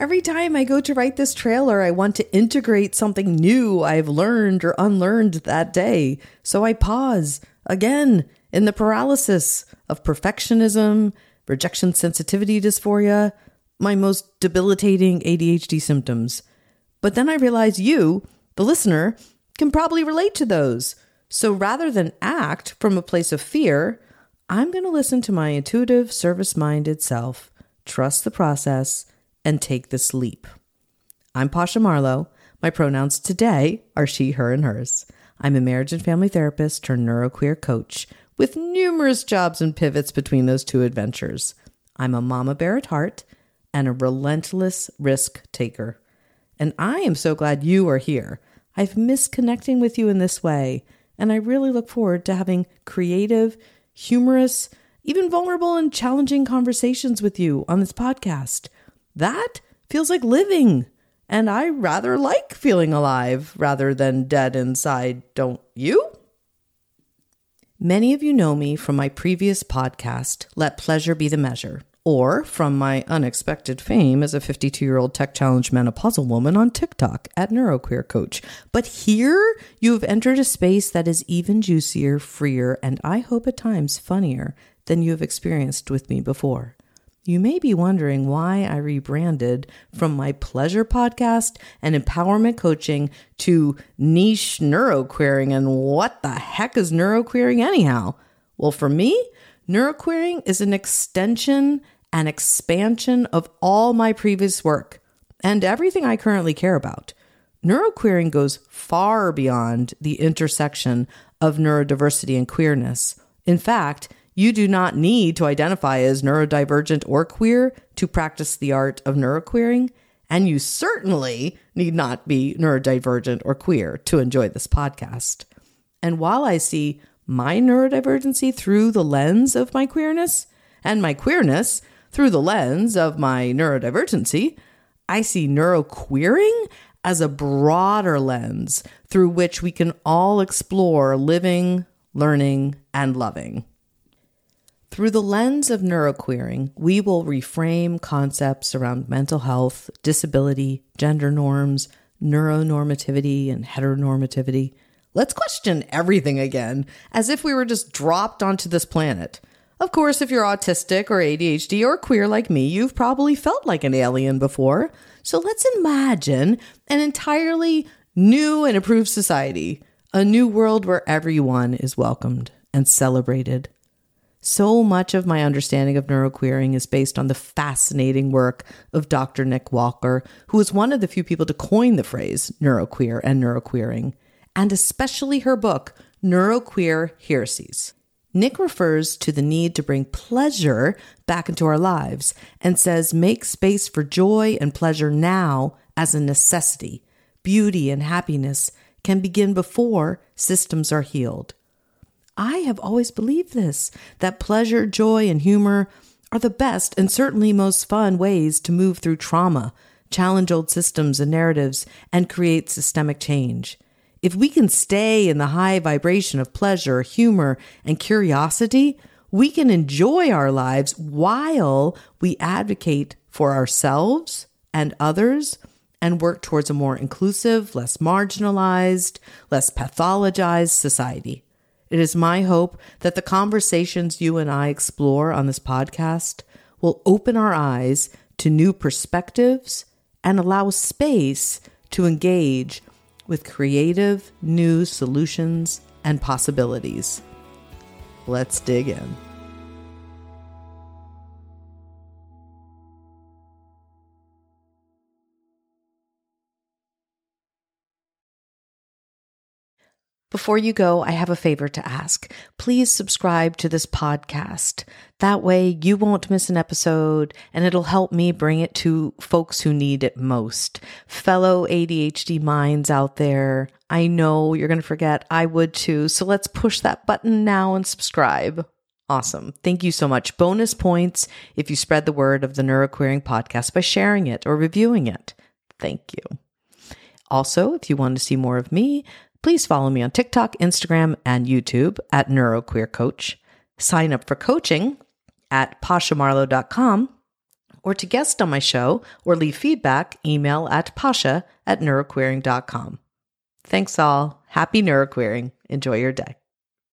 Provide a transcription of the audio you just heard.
Every time I go to write this trailer, I want to integrate something new I've learned or unlearned that day. So I pause again in the paralysis of perfectionism, rejection sensitivity dysphoria, my most debilitating ADHD symptoms. But then I realize you, the listener, can probably relate to those. So rather than act from a place of fear, I'm going to listen to my intuitive, service minded self, trust the process, and take this leap. I'm Pasha Marlowe. My pronouns today are she, her, and hers. I'm a marriage and family therapist turned neuroqueer coach with numerous jobs and pivots between those two adventures. I'm a mama bear at heart and a relentless risk taker. And I am so glad you are here. I've missed connecting with you in this way, and I really look forward to having creative, humorous, even vulnerable and challenging conversations with you on this podcast. That feels like living, and I rather like feeling alive rather than dead inside, don't you? Many of you know me from my previous podcast, Let Pleasure Be the Measure or from my unexpected fame as a 52 year old tech challenge menopausal woman on TikTok at Neuroqueer Coach. But here you have entered a space that is even juicier, freer, and I hope at times funnier than you have experienced with me before. You may be wondering why I rebranded from my pleasure podcast and empowerment coaching to niche neuroqueering. And what the heck is neuroqueering anyhow? Well, for me, neuroqueering is an extension an expansion of all my previous work and everything I currently care about. Neuroqueering goes far beyond the intersection of neurodiversity and queerness. In fact, you do not need to identify as neurodivergent or queer to practice the art of neuroqueering, and you certainly need not be neurodivergent or queer to enjoy this podcast. And while I see my neurodivergency through the lens of my queerness and my queerness through the lens of my neurodivergency, I see neuroqueering as a broader lens through which we can all explore living, learning, and loving. Through the lens of neuroqueering, we will reframe concepts around mental health, disability, gender norms, neuronormativity, and heteronormativity. Let's question everything again, as if we were just dropped onto this planet. Of course, if you're autistic or ADHD or queer like me, you've probably felt like an alien before. So let's imagine an entirely new and improved society, a new world where everyone is welcomed and celebrated. So much of my understanding of neuroqueering is based on the fascinating work of Dr. Nick Walker, who was one of the few people to coin the phrase neuroqueer and neuroqueering, and especially her book, Neuroqueer Heresies. Nick refers to the need to bring pleasure back into our lives and says, make space for joy and pleasure now as a necessity. Beauty and happiness can begin before systems are healed. I have always believed this that pleasure, joy, and humor are the best and certainly most fun ways to move through trauma, challenge old systems and narratives, and create systemic change. If we can stay in the high vibration of pleasure, humor, and curiosity, we can enjoy our lives while we advocate for ourselves and others and work towards a more inclusive, less marginalized, less pathologized society. It is my hope that the conversations you and I explore on this podcast will open our eyes to new perspectives and allow space to engage with creative new solutions and possibilities. Let's dig in. Before you go, I have a favor to ask. Please subscribe to this podcast. That way you won't miss an episode and it'll help me bring it to folks who need it most. Fellow ADHD minds out there, I know you're going to forget. I would too. So let's push that button now and subscribe. Awesome. Thank you so much. Bonus points if you spread the word of the Neuroqueering podcast by sharing it or reviewing it. Thank you. Also, if you want to see more of me, please follow me on TikTok, Instagram, and YouTube at NeuroQueer Coach. Sign up for coaching at pashamarlowe.com or to guest on my show or leave feedback, email at pasha at neuroqueering.com. Thanks all. Happy neuroqueering. Enjoy your day.